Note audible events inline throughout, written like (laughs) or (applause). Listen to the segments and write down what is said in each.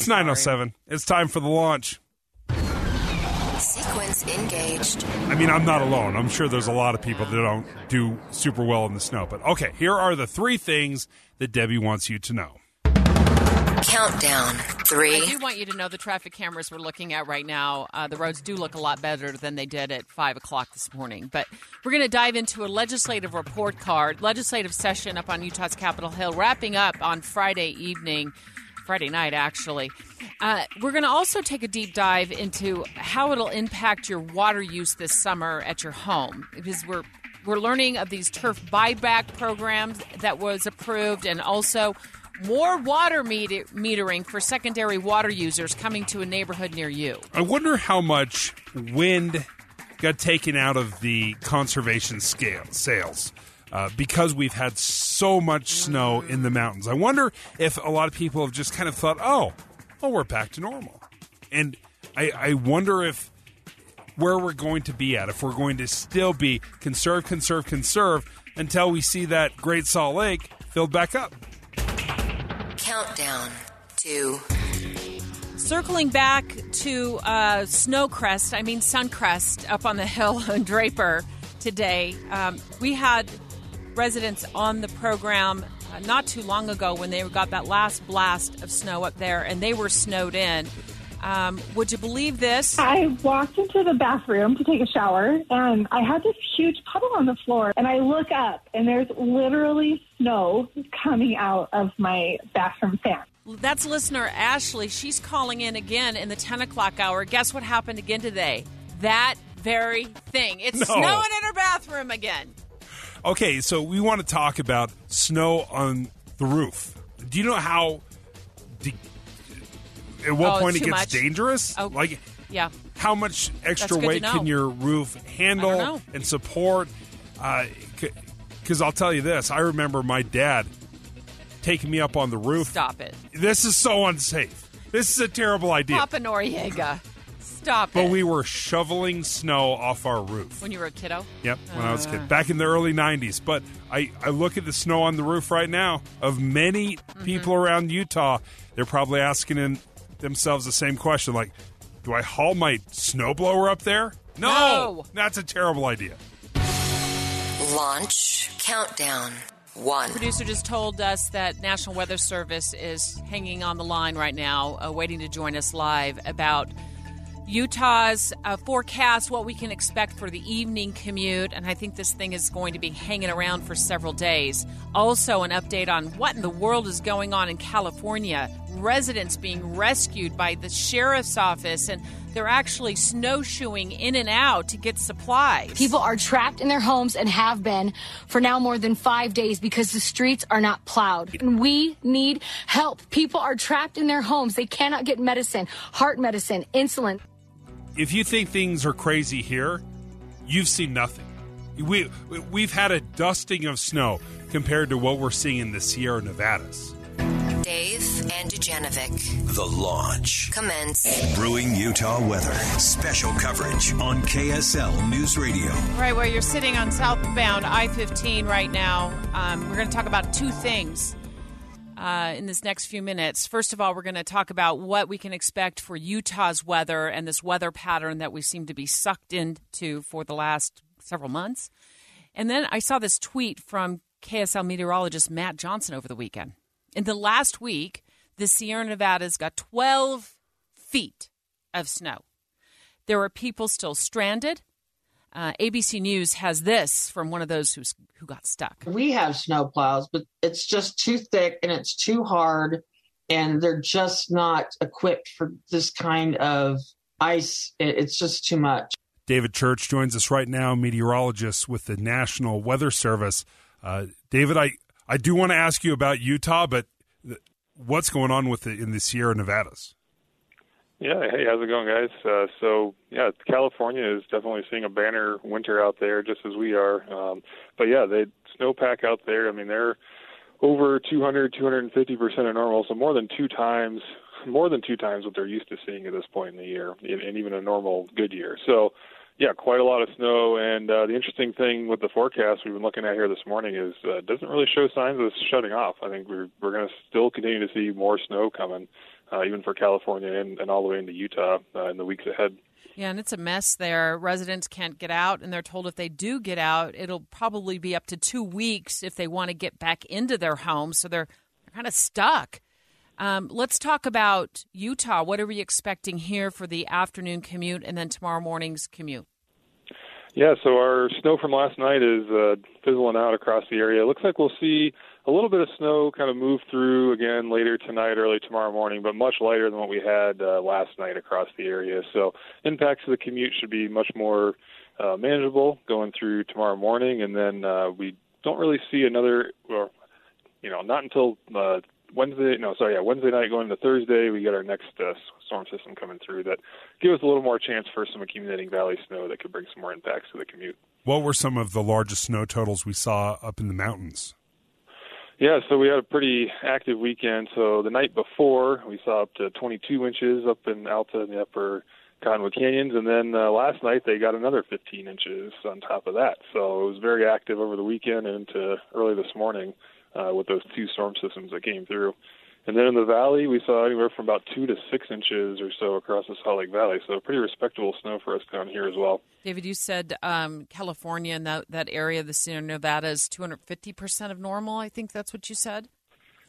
It's 907. It's time for the launch. Sequence engaged. I mean, I'm not alone. I'm sure there's a lot of people that don't do super well in the snow. But okay, here are the three things that Debbie wants you to know. Countdown. Three. I do want you to know the traffic cameras we're looking at right now. Uh, the roads do look a lot better than they did at 5 o'clock this morning. But we're going to dive into a legislative report card, legislative session up on Utah's Capitol Hill, wrapping up on Friday evening. Friday night, actually. Uh, we're going to also take a deep dive into how it'll impact your water use this summer at your home because we're we're learning of these turf buyback programs that was approved, and also more water meter- metering for secondary water users coming to a neighborhood near you. I wonder how much wind got taken out of the conservation scale sales. Uh, because we've had so much snow in the mountains. I wonder if a lot of people have just kind of thought, oh, oh, we're back to normal. And I, I wonder if where we're going to be at, if we're going to still be conserve, conserve, conserve until we see that Great Salt Lake filled back up. Countdown. Two. Circling back to uh, Snowcrest, I mean Suncrest, up on the hill (laughs) in Draper today, um, we had residents on the program uh, not too long ago when they got that last blast of snow up there and they were snowed in. Um, would you believe this? I walked into the bathroom to take a shower and I had this huge puddle on the floor. And I look up and there's literally snow coming out of my bathroom fan. That's listener Ashley. She's calling in again in the 10 o'clock hour. Guess what happened again today? That very thing. It's No. snowing in her bathroom again. Okay, so we want to talk about snow on the roof. Do you know how? De- at what Oh, point it gets much? dangerous? Oh. Like, Yeah. how much extra weight can your roof handle and support? Uh, because I'll tell you this: I remember my dad taking me up on the roof. Stop it. This is so unsafe. This is a terrible idea. Papa Noriega. Stop But it. we were shoveling snow off our roof. when you were a kiddo? Yep, when I was a Uh. kid, back in the early '90s. But I, I look at the snow on the roof right now of many Mm-hmm. people around Utah. They're probably asking in themselves the same question: like, do I haul my snowblower up there? No, No. that's a terrible idea. Launch. Countdown. One. Producer just told us that National Weather Service is hanging on the line right now, uh, waiting to join us live about Utah's uh, forecast, what we can expect for the evening commute. And I think this thing is going to be hanging around for several days. Also, an update on what in the world is going on in California. Residents being rescued by the sheriff's office, and they're actually snowshoeing in and out to get supplies. People are trapped in their homes and have been for now more than five days because the streets are not plowed. And we need help. People are trapped in their homes. They cannot get medicine, heart medicine, insulin. If you think things are crazy here, you've seen nothing. We we've had a dusting of snow compared to what we're seeing in the Sierra Nevadas. Dave and Dujanovic. The launch. Commence. Brewing Utah weather. Special coverage on KSL News Radio. Right where you're sitting on southbound I 15 right now, um, we're going to talk about two things uh, in this next few minutes. First of all, we're going to talk about what we can expect for Utah's weather and this weather pattern that we seem to be sucked into for the last several months. And then I saw this tweet from KSL meteorologist Matt Johnson over the weekend. In the last week, the Sierra Nevadas got 12 feet of snow. There are people still stranded. Uh, ABC News has this from one of those who's, who got stuck. We have snow plows, but it's just too thick and it's too hard, and they're just not equipped for this kind of ice. It's just too much. David Church joins us right now, meteorologist with the National Weather Service. Uh, David, I, I do want to ask you about Utah, but th- what's going on with the, in the Sierra Nevadas? Yeah, hey, how's it going, guys? Uh, so, yeah, California is definitely seeing a banner winter out there, just as we are. Um, but yeah, they snowpack out there. I mean, they're over 200, 250 percent of normal, so more than two times, more than two times what they're used to seeing at this point in the year, and even a normal good year. So, yeah, quite a lot of snow. And uh, the interesting thing with the forecast we've been looking at here this morning is uh, it doesn't really show signs of shutting off. I think we're we're going to still continue to see more snow coming, uh, even for California and, and all the way into Utah uh, in the weeks ahead. Yeah, and it's a mess there. Residents can't get out, and they're told if they do get out, it'll probably be up to two weeks if they want to get back into their homes. So they're, they're kind of stuck. Um, let's talk about Utah. What are we expecting here for the afternoon commute and then tomorrow morning's commute? Yeah, so our snow from last night is uh, fizzling out across the area. It looks like we'll see a little bit of snow kind of move through again later tonight, early tomorrow morning, but much lighter than what we had uh, last night across the area. So impacts of the commute should be much more uh, manageable going through tomorrow morning, and then uh, we don't really see another, or you know, not until uh, Wednesday, no, sorry, yeah, Wednesday night going into Thursday, we get our next uh, storm system coming through that give us a little more chance for some accumulating valley snow that could bring some more impacts to the commute. What were some of the largest snow totals we saw up in the mountains? Yeah, so we had a pretty active weekend. So the night before, we saw up to 22 inches up in Alta in the upper Cottonwood Canyons, and then uh, last night they got another 15 inches on top of that. So it was very active over the weekend and into early this morning uh, with those two storm systems that came through. And then in the valley, we saw anywhere from about two to six inches or so across the Salt Lake Valley. So pretty respectable snow for us down here as well. David, you said um, California and that, that area, the Sierra Nevada, is 250% of normal. I think that's what you said.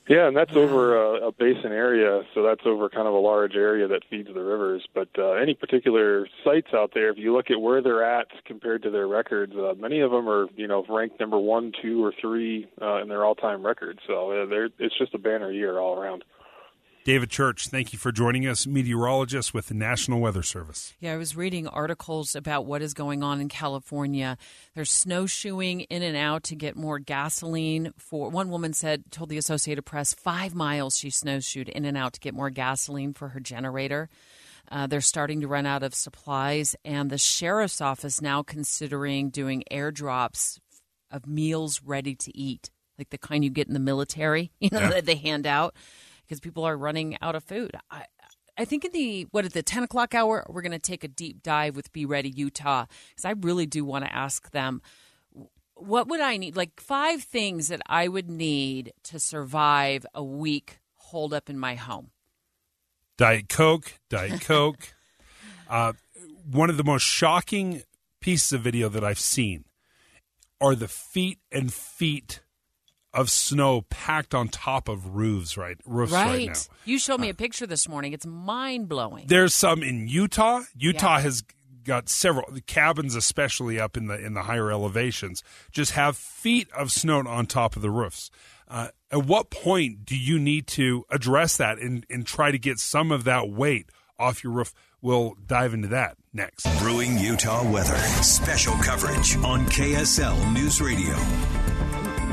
Yeah, and that's over a, a basin area, so that's over kind of a large area that feeds the rivers. But uh, any particular sites out there, if you look at where they're at compared to their records, uh, many of them are you know ranked number one, two, or three uh, in their all-time records. So uh, they're, it's just a banner year all around. David Church, thank you for joining us, meteorologist with the National Weather Service. Yeah, I was reading articles about what is going on in California. They're snowshoeing in and out to get more gasoline. For one woman said, told the Associated Press, five miles she snowshoed in and out to get more gasoline for her generator. Uh, they're starting to run out of supplies, and the sheriff's office now considering doing airdrops of meals ready to eat, like the kind you get in the military, (laughs) you know, yeah. that they hand out because people are running out of food. I, I think in the what at the ten o'clock hour, we're going to take a deep dive with Be Ready Utah because I really do want to ask them what would I need, like five things that I would need to survive a week holed up in my home. Diet Coke, Diet (laughs) Coke. uh, one of the most shocking pieces of video that I've seen are the feet and feet of snow packed on top of roofs right roofs right, right now. You showed me a picture this morning. It's mind blowing. There's some in Utah. Utah yeah. has got several the cabins especially up in the in the higher elevations just have feet of snow on top of the roofs. Uh, at what point do you need to address that and, and try to get some of that weight off your roof? We'll dive into that next. Brewing Utah weather. Special coverage on KSL News Radio.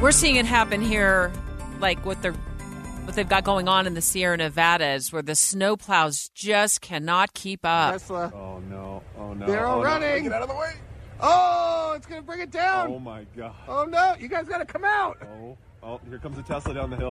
We're seeing it happen here, like what they're what they've got going on in the Sierra Nevadas, where the snowplows just cannot keep up. Tesla. Oh no! Oh no! They're all oh, running. No. Get out of the way! Oh, it's gonna bring it down. Oh my god! Oh no! You guys gotta come out. Oh, oh! Here comes a Tesla down the hill.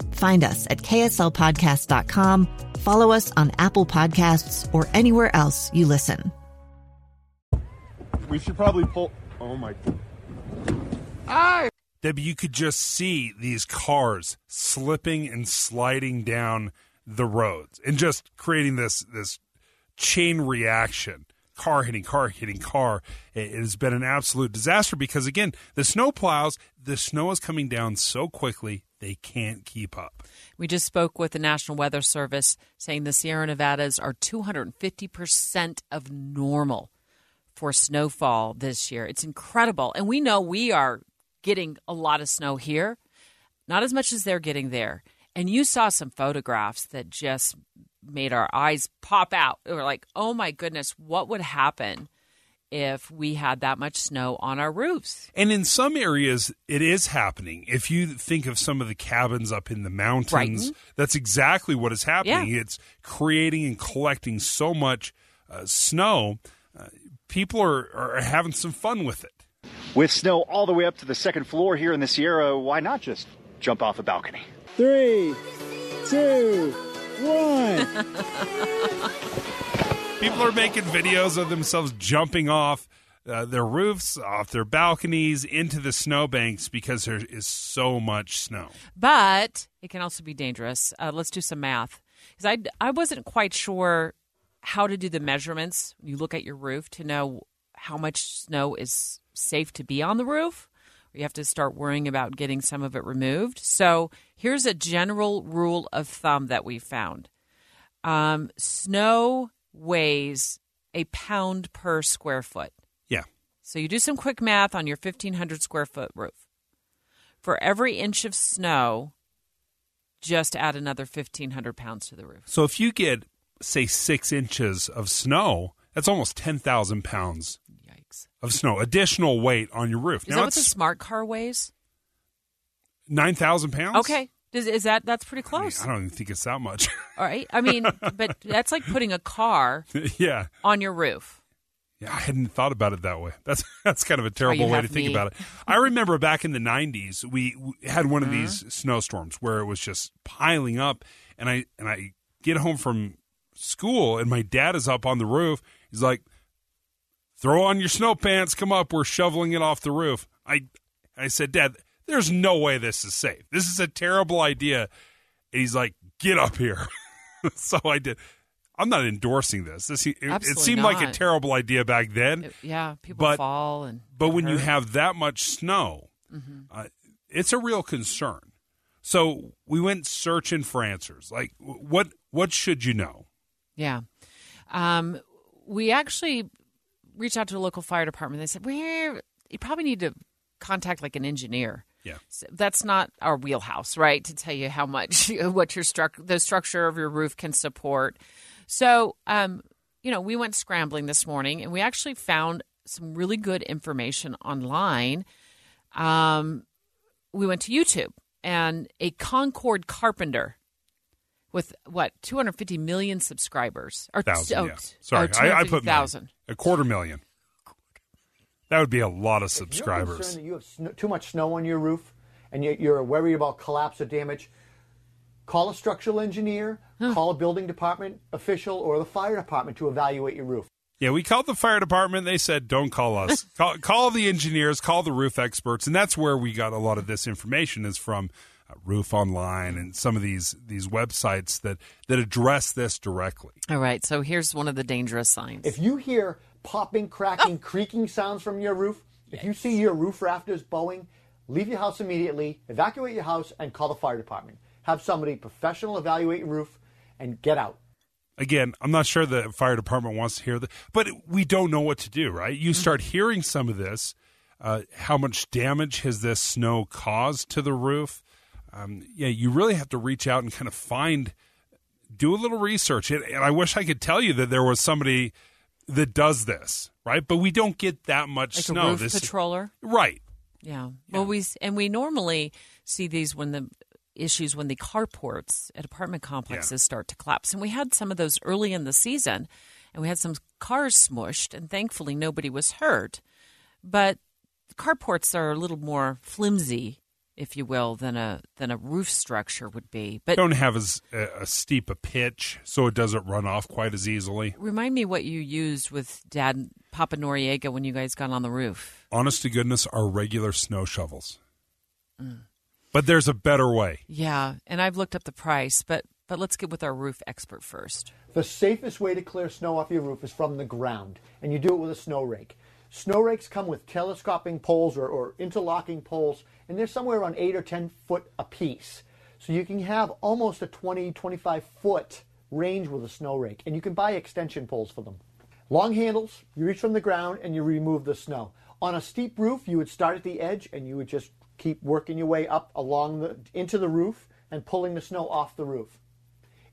Find us at kslpodcast.com, follow us on Apple Podcasts, or anywhere else you listen. We should probably pull. Oh my. Hi. Debbie, you could just see these cars slipping and sliding down the roads and just creating this this chain reaction. Car hitting car hitting car. It has been an absolute disaster because again, the snow plows, the snow is coming down so quickly they can't keep up. We just spoke with the National Weather Service saying the Sierra Nevadas are 250% of normal for snowfall this year. It's incredible. And we know we are getting a lot of snow here, not as much as they're getting there. And you saw some photographs that just made our eyes pop out. We were like, oh my goodness, what would happen if we had that much snow on our roofs? And in some areas, it is happening. If you think of some of the cabins up in the mountains, Brighton. that's exactly what is happening. Yeah. It's creating and collecting so much uh, snow. Uh, people are, are having some fun with it. With snow all the way up to the second floor here in the Sierra, why not just jump off a balcony? Three, two, one. (laughs) People are making videos of themselves jumping off uh, their roofs, off their balconies, into the snowbanks because there is so much snow. But it can also be dangerous. Uh, let's do some math. Because I, I wasn't quite sure how to do the measurements you look at your roof to know how much snow is safe to be on the roof. You have to start worrying about getting some of it removed. So here's a general rule of thumb that we found um, snow weighs a pound per square foot. Yeah. So you do some quick math on your 1,500 square foot roof. For every inch of snow, just add another 1,500 pounds to the roof. So if you get, say, six inches of snow, that's almost 10,000 pounds of snow, additional weight on your roof. Is now that what the smart car weighs? 9,000 pounds? Okay. Is, is that that's pretty close? I don't even think it's that much. (laughs) All right. I mean, but that's like putting a car (laughs) yeah. on your roof. Yeah, I hadn't thought about it that way. (laughs) That's that's kind of a terrible way to think about it. I remember back in the '90s, we, we had one of Uh-huh. these snowstorms where it was just piling up, and I and I get home from school, and my dad is up on the roof. He's like, "Throw on your snow pants, come up. We're shoveling it off the roof." I I said, "Dad, there's no way this is safe. This is a terrible idea." And he's like, "Get up here." (laughs) so I did. I'm not endorsing this. This it, it seemed like a terrible idea back then. Yeah, people But- fall and But when you have that much snow, Mhm. uh, it's a real concern. So we went searching for answers. Like, what what should you know? Yeah. Um, we actually reached out to a local fire department. They said, "We're you probably need to contact like an engineer." Yeah. So that's not our wheelhouse, right? To tell you how much (laughs) what your struct the structure of your roof can support. So, um, you know, we went scrambling this morning, and we actually found some really good information online. Um, we went to YouTube, and a Concord carpenter with what 250 million subscribers or Thousand. oh, yeah. Sorry, oh, I, I put thousand a quarter million. That would be a lot of If you're subscribers. concerned that you have sn- too much snow on your roof and you- you're worried about collapse or damage, call a structural engineer, call a building department official, or the fire department to evaluate your roof. Yeah, we called the fire department. They said, "Don't call us. (laughs) call, call the engineers. Call the roof experts." And that's where we got a lot of this information is from Roof Online and some of these these websites that that address this directly. All right, so here's one of the dangerous signs. If you hear popping, cracking, creaking sounds from your roof, if you see your roof rafters bowing, leave your house immediately, evacuate your house, and call the fire department. Have somebody professional evaluate your roof and get out. Again, I'm not sure the fire department wants to hear that, but we don't know what to do. Right? You start hearing some of this. Uh, how much damage has this snow caused to the roof? Um, yeah, you really have to reach out and kind of find, do a little research. And, and I wish I could tell you that there was somebody that does this, right? But we don't get that much like snow. a roof this patroller, right? Yeah. Well, we and we normally see these when the issues when the carports at apartment complexes start to collapse, and we had some of those early in the season, and we had some cars smushed, and thankfully nobody was hurt. But carports are a little more flimsy if you will, than a than a roof structure would be. But don't have as a, a steep a pitch, so it doesn't run off quite as easily. remind me what you used with Dad Papa Noriega when you guys got on the roof. Honest to goodness, are regular snow shovels. Mm. But there's a better way. Yeah, and I've looked up the price, but but let's get with our roof expert first. The safest way to clear snow off your roof is from the ground, and you do it with a snow rake. Snow rakes come with telescoping poles or, or interlocking poles, and they're somewhere around 8 or 10 foot apiece. So you can have almost a 20, 25 foot range with a snow rake, and you can buy extension poles for them. Long handles, you reach from the ground and you remove the snow. On a steep roof, you would start at the edge and you would just keep working your way up along the into the roof and pulling the snow off the roof.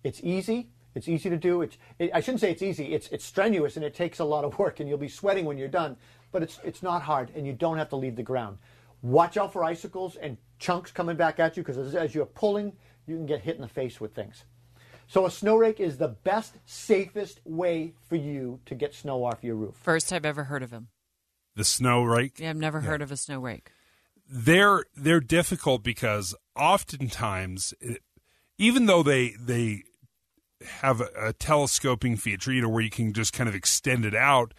It's easy. It's easy to do. It's it, I shouldn't say it's easy. It's it's strenuous and it takes a lot of work and you'll be sweating when you're done. But it's it's not hard and you don't have to leave the ground. Watch out for icicles and chunks coming back at you because as, as you're pulling, you can get hit in the face with things. So a snow rake is the best, safest way for you to get snow off your roof. First I've ever heard of him. The snow rake. Yeah, I've never heard of a snow rake. They're they're difficult because oftentimes, it, even though they they have a, a telescoping feature, you know, where you can just kind of extend it out,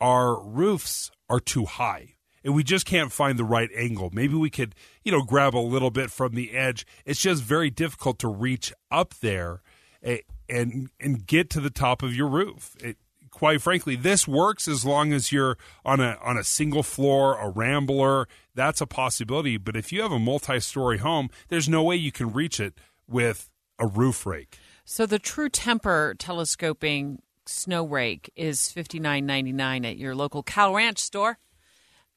our roofs are too high. And we just can't find the right angle. Maybe we could, you know, grab a little bit from the edge. It's just very difficult to reach up there and and, get to the top of your roof. It, quite frankly, this works as long as you're on a on a single floor, a rambler. That's a possibility. But if you have a multi-story home, there's no way you can reach it with a roof rake. So the True Temper telescoping snow rake is fifty nine ninety nine at your local Cal Ranch store.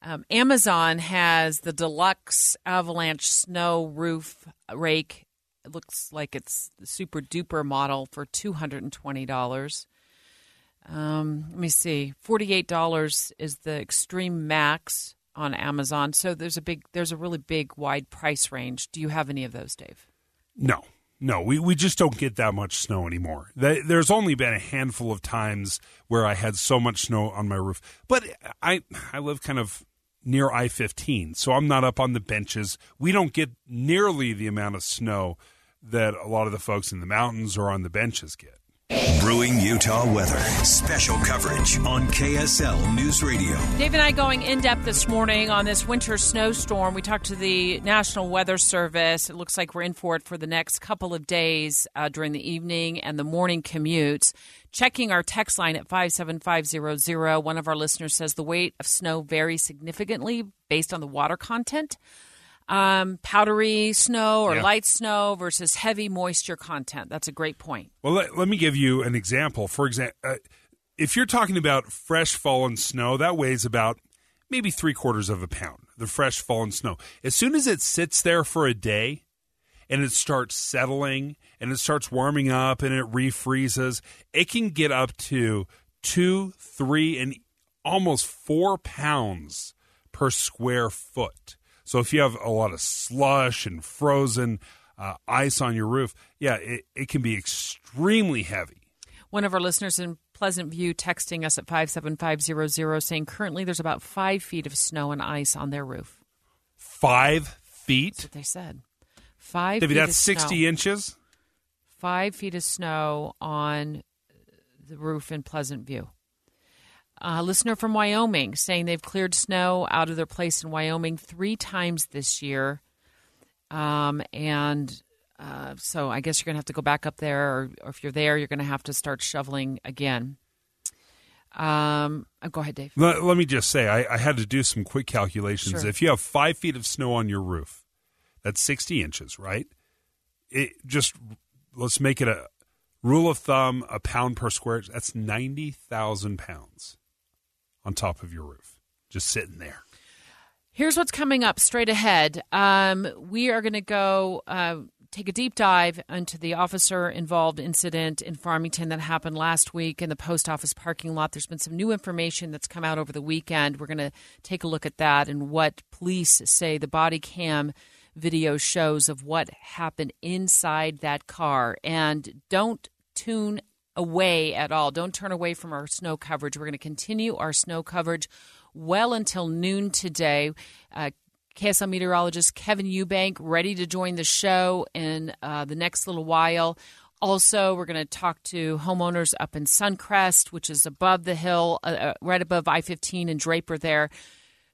Um, Amazon has the deluxe avalanche snow roof rake. It looks like it's the super duper model for two hundred and twenty dollars. Um, let me see, forty eight dollars is the Extreme Max on Amazon. So there's a big, there's a really big wide price range. Do you have any of those, Dave? No, no, we, we just don't get that much snow anymore. There's only been a handful of times where I had so much snow on my roof, but I I live kind of near I 15, so I'm not up on the benches. We don't get nearly the amount of snow that a lot of the folks in the mountains or on the benches get. Brewing Utah weather. Special coverage on KSL News Radio. Dave and I going in depth this morning on this winter snowstorm. We talked to the National Weather Service. It looks like we're in for it for the next couple of days uh, during the evening and the morning commutes. Checking our text line at 57500, one of our listeners says the weight of snow varies significantly based on the water content. Um, powdery snow or Yeah. light snow versus heavy moisture content. That's a great point. Well, let, let me give you an example. For example, uh, if you're talking about fresh fallen snow, that weighs about maybe three quarters of a pound, the fresh fallen snow. As soon as it sits there for a day and it starts settling and it starts warming up and it refreezes, it can get up to two, three, and almost four pounds per square foot. So if you have a lot of slush and frozen uh, ice on your roof, yeah, it, it can be extremely heavy. One of our listeners in Pleasant View texting us at 57500 saying currently there's about five feet of snow and ice on their roof. Five feet? That's what they said. Five Maybe feet that's of 60 snow. inches. Five feet of snow on the roof in Pleasant View. A listener from Wyoming saying they've cleared snow out of their place in Wyoming three times this year. Um, and uh, so I guess you're going to have to go back up there, or, or if you're there, you're going to have to start shoveling again. Um, uh, go ahead, Dave. Let, let me just say, I, I had to do some quick calculations. Sure. If you have five feet of snow on your roof, that's 60 inches, right? It just let's make it a rule of thumb: a pound per square. That's 90,000 pounds on top of your roof, just sitting there. Here's what's coming up straight ahead. Um, we are going to go uh, take a deep dive into the officer involved incident in Farmington that happened last week in the post office parking lot. There's been some new information that's come out over the weekend. We're going to take a look at that and what police say the body cam video shows of what happened inside that car. And don't tune away at all. Don't turn away from our snow coverage. We're going to continue our snow coverage well until noon today. Uh, KSL meteorologist Kevin Eubank ready to join the show in uh, the next little while. Also, we're going to talk to homeowners up in Suncrest, which is above the hill, uh, uh right above I 15 and Draper there,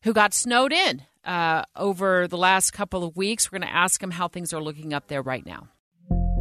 who got snowed in uh, over the last couple of weeks. We're going to ask them how things are looking up there right now.